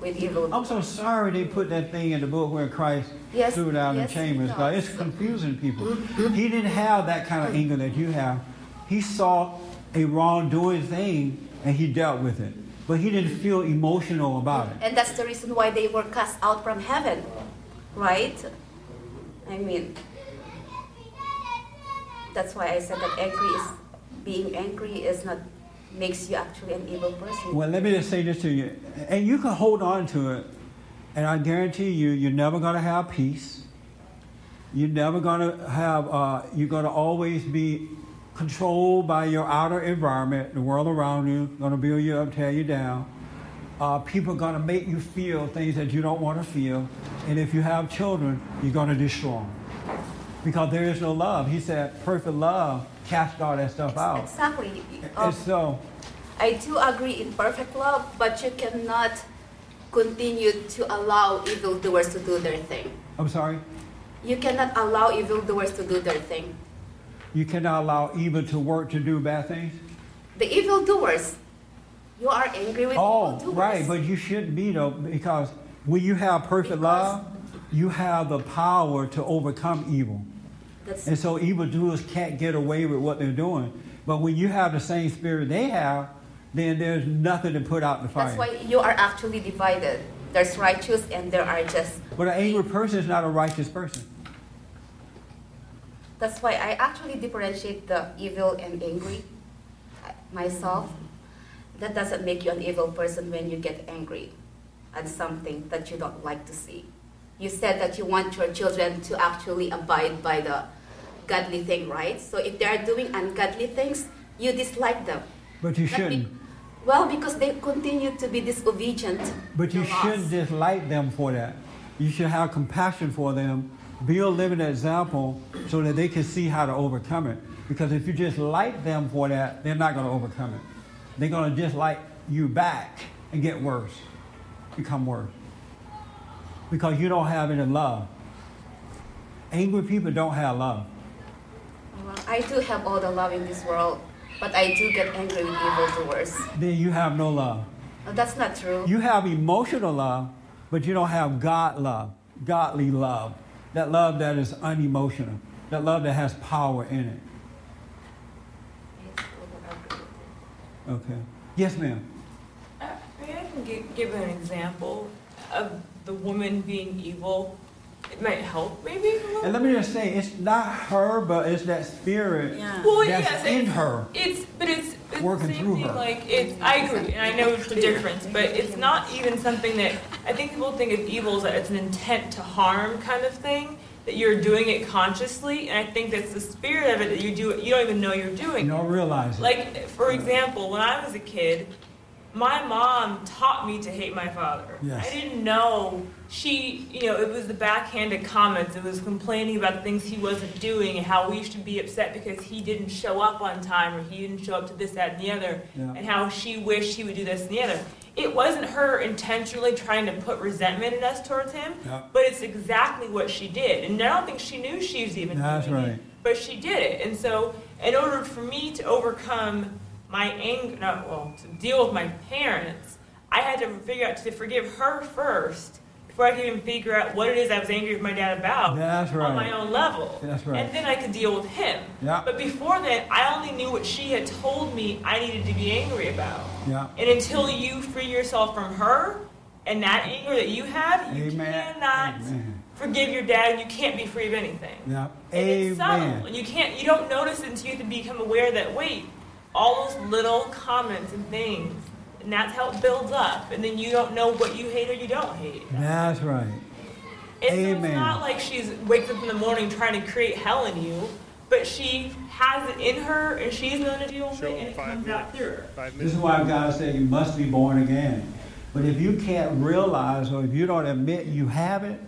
with evil. I'm so sorry they put that thing in the book where Christ Yes, threw it out yes, in chambers. God, it's confusing people. he didn't have that kind of anger that you have. He saw a wrongdoing thing and he dealt with it. But he didn't feel emotional about it. And that's the reason why they were cast out from heaven, right? I mean, that's why I said that angry is being angry is not makes you actually an evil person. Well, let me just say this to you. And you can hold on to it. And I guarantee you, you're never going to have peace. You're never going to have, uh, you're going to always be controlled by your outer environment, the world around you, going to build you up, tear you down. Uh, people are going to make you feel things that you don't want to feel. And if you have children, you're going to destroy them. Because there is no love. He said, perfect love casts all that stuff out. Exactly. Um, so, I do agree in perfect love, but you cannot continue to allow evildoers to do their thing. I'm sorry? You cannot allow evildoers to do their thing. You cannot allow evil to work to do bad things? The evildoers, you are angry with Oh, evildoers. right, but you shouldn't be though, because when you have perfect Because- love, you have the power to overcome evil. That's, And so evildoers can't get away with what they're doing. But when you have the same spirit they have, then there's nothing to put out the fire. that's why you are actually divided. There's righteous and there are just. But an angry person is not a righteous person. That's why I actually differentiate the evil and angry uh, myself. That doesn't make you an evil person when you get angry at something that you don't like to see. You said that you want your children to actually abide by the godly thing, right? So if they are doing ungodly things, you dislike them. But you Not be- shouldn't. well, because they continue to be disobedient. But you shouldn't dislike them for that. You should have compassion for them, be a living example so that they can see how to overcome it. Because if you just like them for that, they're not going to overcome it. They're going to just like you back and get worse, become worse. Because you don't have any love. Angry people don't have love. Well, I do have all the love in this world, but I do get angry with evildoers. Then you have no love. Uh, That's not true. You have emotional love, but you don't have God love, godly love. That love that is unemotional, that love that has power in it. Okay. Yes, ma'am. Uh, Maybe I can gi- give an example of the woman being evil. It might help, maybe. a And let me just say, it's not her, but it's that spirit Yeah. Well, that's yes, in it's- her. It's, but it's, it's Working the same through thing, her. Like it's, I agree, and I know it's the difference, but it's not even something that I think people think of evil as that it's an intent to harm kind of thing. That you're doing it consciously, and I think that's the spirit of it that you do. it. You don't even know you're doing. You don't realize it. Like, for example, when I was a kid, my mom taught me to hate my father. Yes. I didn't know she, you know, it was the backhanded comments. It was complaining about the things he wasn't doing and how we should be upset because he didn't show up on time or he didn't show up to this, that, and the other, Yeah. and how she wished he would do this and the other. It wasn't her intentionally trying to put resentment in us towards him, Yeah. but it's exactly what she did. And I don't think she knew she was even That's doing it right. but she did it. And so, in order for me to overcome my anger, no, well, to deal with my parents, I had to figure out to forgive her first before I could even figure out what it is I was angry with my dad about That's on my own level. Right. And then I could deal with him. Yeah. But before that, I only knew what she had told me I needed to be angry about. Yeah. And until you free yourself from her and that anger that you have, you Amen. cannot Amen. forgive your dad. You can't be free of anything. Yeah. And it's subtle, and you can't, you don't notice it until you become aware that wait, all those little comments and things, and that's how it builds up, and then you don't know what you hate or you don't hate. That's right. And so it's not like she's wakes up in the morning trying to create hell in you, but she has it in her, and she's known to deal with it, and it comes out through her. This is why God said you must be born again. But if you can't realize or if you don't admit you have it,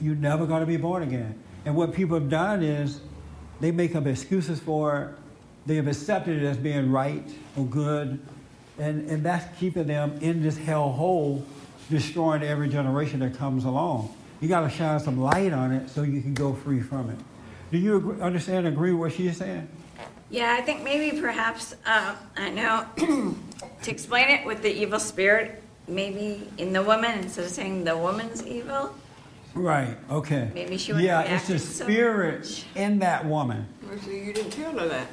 you're never going to be born again. And what people have done is they make up excuses for it. They have accepted it as being right or good. And, and that's keeping them in this hell hole, destroying every generation that comes along. You got to shine some light on it so you can go free from it. Do you agree, understand and agree with what she's saying? Yeah, I think maybe perhaps, uh, I know, to explain it with the evil spirit, maybe in the woman, instead of saying the woman's evil, Right, okay. Maybe she wouldn't Yeah, it's the reacted so spirit in that woman. Well, see, you didn't tell her that.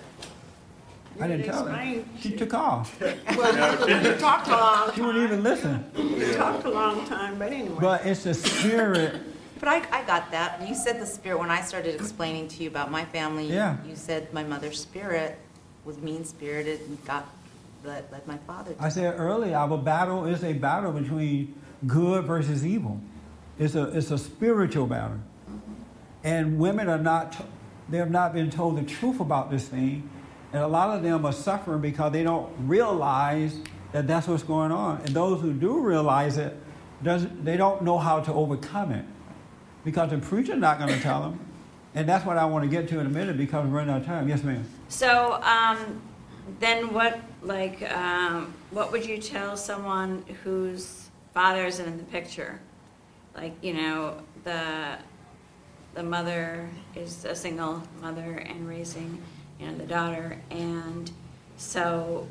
You I didn't tell her. explain. She took off. Well, you talked a long She wouldn't even listen. You talked a long time, but anyway. But it's the spirit. But I, I got that. You said the spirit, when I started explaining to you about my family, Yeah. you said my mother's spirit was mean-spirited and got, let, let my father. I said earlier, our battle is a battle between good versus evil. It's a, it's a spiritual battle. And women are not, t- they have not been told the truth about this thing. And a lot of them are suffering because they don't realize that that's what's going on. And those who do realize it, they don't know how to overcome it. Because the preacher's not going to tell them. And that's what I want to get to in a minute because we're running out of time. Yes, ma'am. So, um, then what, like, um, what would you tell someone whose father isn't in the picture? Like, you know, the, the mother is a single mother and raising, you know, the daughter, and so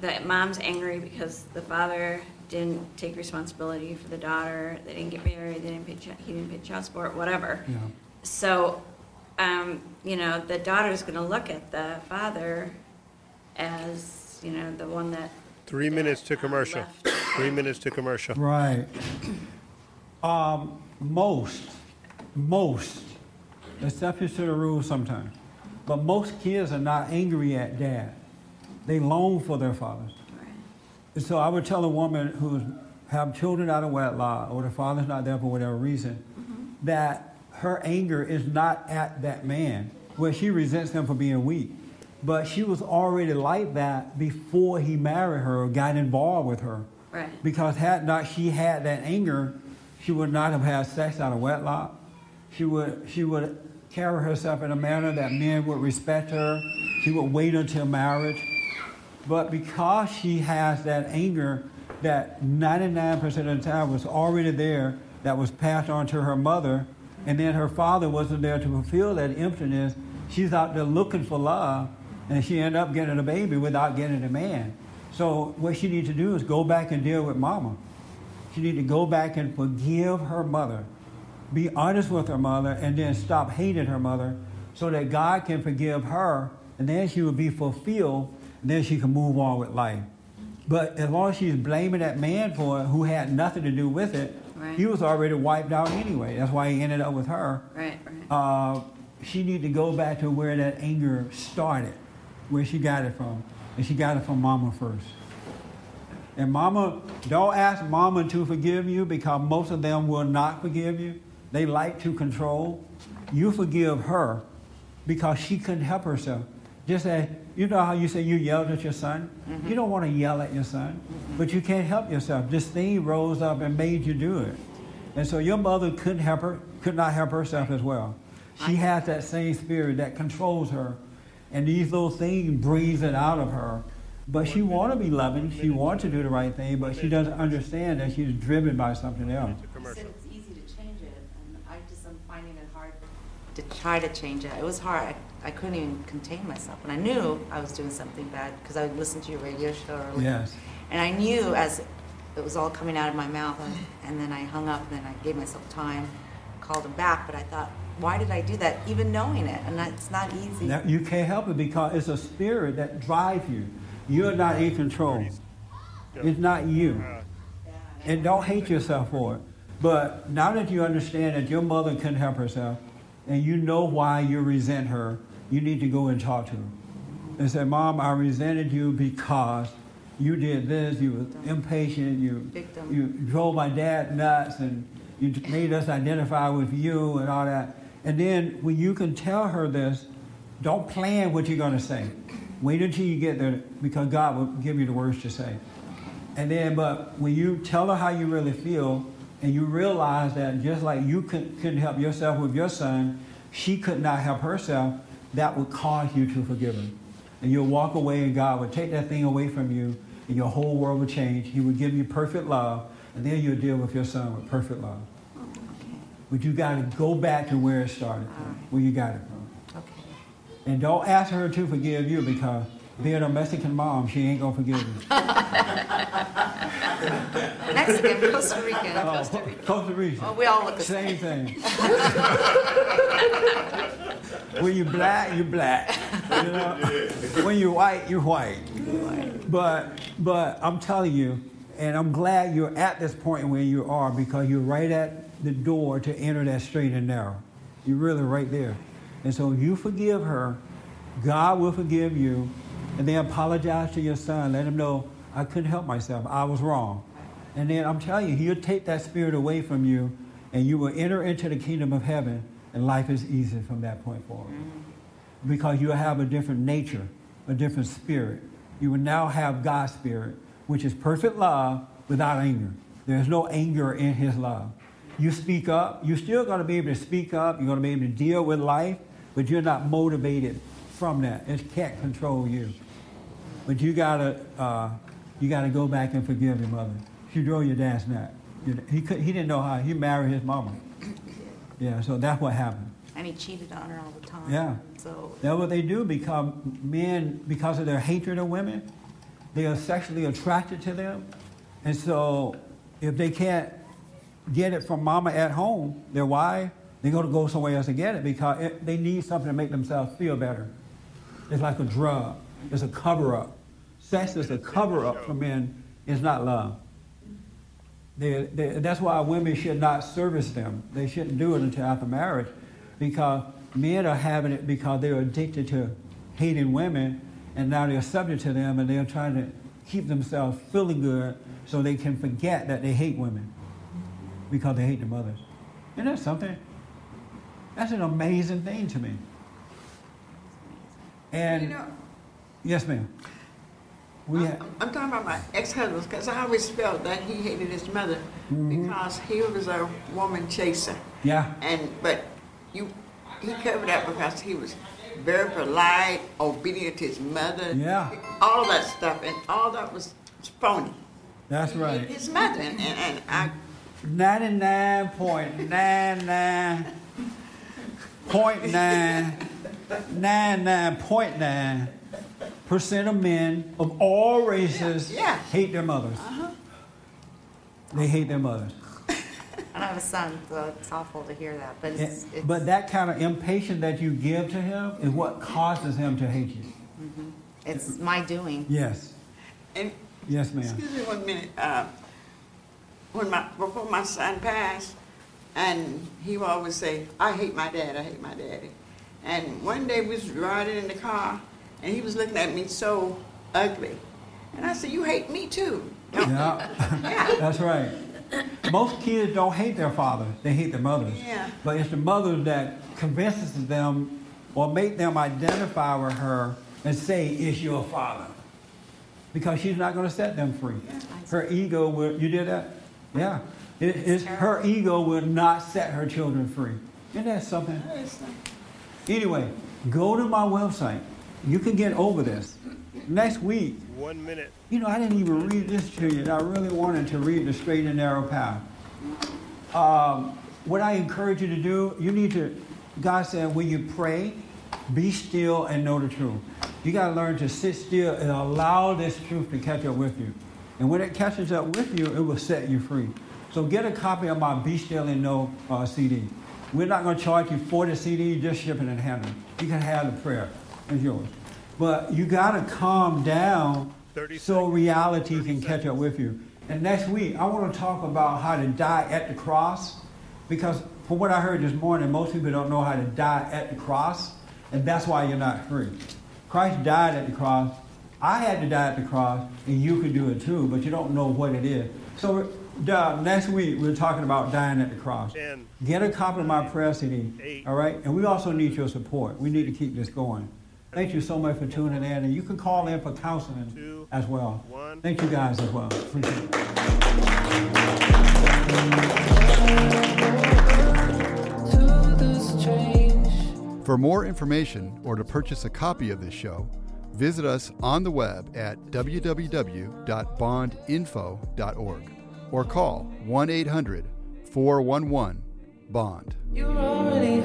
the mom's angry because the father didn't take responsibility for the daughter, they didn't get married, they didn't pay, chi- he didn't pay child support, whatever. Yeah. So, um, you know, the daughter's going to look at the father as, you know, the one that. Three minutes to commercial. left. Three minutes to commercial. Right. Um, most, most, exceptions to the rule sometimes, but most kids are not angry at dad. They long for their fathers. And so I would tell a woman who have children out of wedlock or the father's not there for whatever reason, mm-hmm. that her anger is not at that man, where she resents him for being weak. But she was already like that before he married her or got involved with her. Right. Because had not she had that anger, she would not have had sex out of wedlock. She would she would carry herself in a manner that men would respect her. She would wait until marriage. But because she has that anger that 99% of the time was already there, that was passed on to her mother, and then her father wasn't there to fulfill that emptiness, she's out there looking for love, and she ended up getting a baby without getting a man. So what she needs to do is go back and deal with mama. She need to go back and forgive her mother, be honest with her mother, and then stop hating her mother, so that God can forgive her, and then she will be fulfilled, and then she can move on with life. But as long as she's blaming that man for it, who had nothing to do with it, Right. he was already wiped out anyway. That's why he ended up with her. Right, right. Uh, she need to go back to where that anger started, where she got it from, and she got it from Mama first. And Mama, don't ask Mama to forgive you because most of them will not forgive you. They like to control. You forgive her because she couldn't help herself. Just as you know how you say you yelled at your son. Mm-hmm. You don't want to yell at your son, mm-hmm. but you can't help yourself. This thing rose up and made you do it, and so your mother couldn't help her, could not help herself as well. She has that same spirit that controls her, and these little things breathes it out of her. But she want to be loving. She wants to do the right thing, but she doesn't understand that she's driven by something else. said it's easy to change it, and I just am finding it hard to try to change it. It was hard. I, I couldn't even contain myself, and I knew I was doing something bad because I would listen to your radio show earlier. Yes. And I knew as it was all coming out of my mouth, and, then I hung up, and then I gave myself time, called him back, but I thought, why did I do that, even knowing it? And that's not easy. Now, you can't help it because it's a spirit that drives you. You're not in control. It's not you. And don't hate yourself for it. But now that you understand that your mother couldn't help herself, and you know why you resent her, you need to go and talk to her. And say, Mom, I resented you because you did this, you were impatient, you, Victim. you drove my dad nuts, and you made us identify with you and all that. And then when you can tell her this, don't plan what you're going to say. Wait until you get there because God will give you the words to say. And then, but when you tell her how you really feel, and you realize that just like you could, couldn't help yourself with your son, she could not help herself, that would cause you to forgive her. And you'll walk away, and God would take that thing away from you, and your whole world would change. He would give you perfect love, and then you'll deal with your son with perfect love. But you got to go back to where it started from, where you got it from. Okay. And don't ask her to forgive you because being a Mexican mom, she ain't gonna forgive me. Mexican, Costa Rican. Oh, Costa Rica. Oh, we all look the Same thing. when you black, you black. You know? When you white, you white. But but I'm telling you, and I'm glad you're at this point where you are because you're right at the door to enter that straight and narrow. You're really right there. And so if you forgive her, God will forgive you, and then apologize to your son. Let him know I couldn't help myself. I was wrong. And then I'm telling you, he'll take that spirit away from you, and you will enter into the kingdom of heaven, and life is easy from that point forward. Because you have a different nature, a different spirit. You will now have God's spirit, which is perfect love without anger. There's no anger in his love. You speak up, you're still going to be able to speak up, you're going to be able to deal with life, but you're not motivated from that. It can't control you. But you gotta, uh, you gotta go back and forgive your mother. She drove your dad's nut. He could, he didn't know how. He married his mama. Yeah, so that's what happened. And he cheated on her all the time. Yeah. So, That's what they do Become men, because of their hatred of women, they are sexually attracted to them. And so if they can't get it from mama at home, their wife, they're going to go somewhere else to get it because it, they need something to make themselves feel better. It's like a drug. It's a cover up. Sex is a cover up for men. It's not love. They, they, that's why women should not service them. They shouldn't do it until after marriage because men are having it because they're addicted to hating women and now they're subject to them and they're trying to keep themselves feeling good so they can forget that they hate women because they hate their mothers. Isn't that something? That's an amazing thing to me. And You know, yes, ma'am. We I'm I'm talking about my ex-husband, because I always felt that he hated his mother mm-hmm. because he was a woman chaser. yeah. And, but you, he covered up because he was very polite, obedient to his mother. Yeah. All that stuff, and all that was phony. That's right. His mother, and, and, and I, Ninety-nine point nine nine point nine nine nine point nine percent of men of all races Yeah, yeah. hate their mothers. Uh-huh. They hate their mothers. I don't have a son, so it's awful to hear that, but And- it's, it's. but that kind of impatience that you give to him is what causes him to hate you. Mhm. It's my doing. Yes. And Yes, ma'am. Excuse me one minute. Uh, when my before my son passed, and he would always say, "I hate my dad. I hate my daddy." And one day we was riding in the car, and he was looking at me so ugly, and I said, "You hate me too." Yeah, Yeah. that's right. Most kids don't hate their father, they hate their mothers. Yeah. But it's the mothers that convinces them or make them identify with her and say, "It's your father," because she's not going to set them free. Yeah. Her ego will. You did that? Yeah. It, it's, her ego will not set her children free. Isn't that something? Anyway, go to my website. You can get over this. Next week, One minute. you know, I didn't even read this to you, I really wanted to read the straight and narrow path. Um, what I encourage you to do, you need to, God said, when you pray, be still and know the truth. You got to learn to sit still and allow this truth to catch up with you. And when it catches up with you, it will set you free. So get a copy of my Be Still and Know uh, CD. We're not going to charge you for the CD, just shipping and handling. You can have the prayer. It's yours. But you got to calm down so reality can catch up with you. And next week, I want to talk about how to die at the cross. Because from what I heard this morning, most people don't know how to die at the cross. And that's why you're not free. Christ died at the cross. I had to die at the cross, and you could do it too, but you don't know what it is. So uh, next week, we're talking about dying at the cross. 10, Get a copy of my prayer CD, all right? And we also need your support. We need to keep this going. Thank you so much for tuning in, and you can call in for counseling Two. as well. one. Thank you guys as well. Appreciate it. For more information or to purchase a copy of this show, visit us on the web at www.bondinfo.org or call 1 800 411 BOND. You're already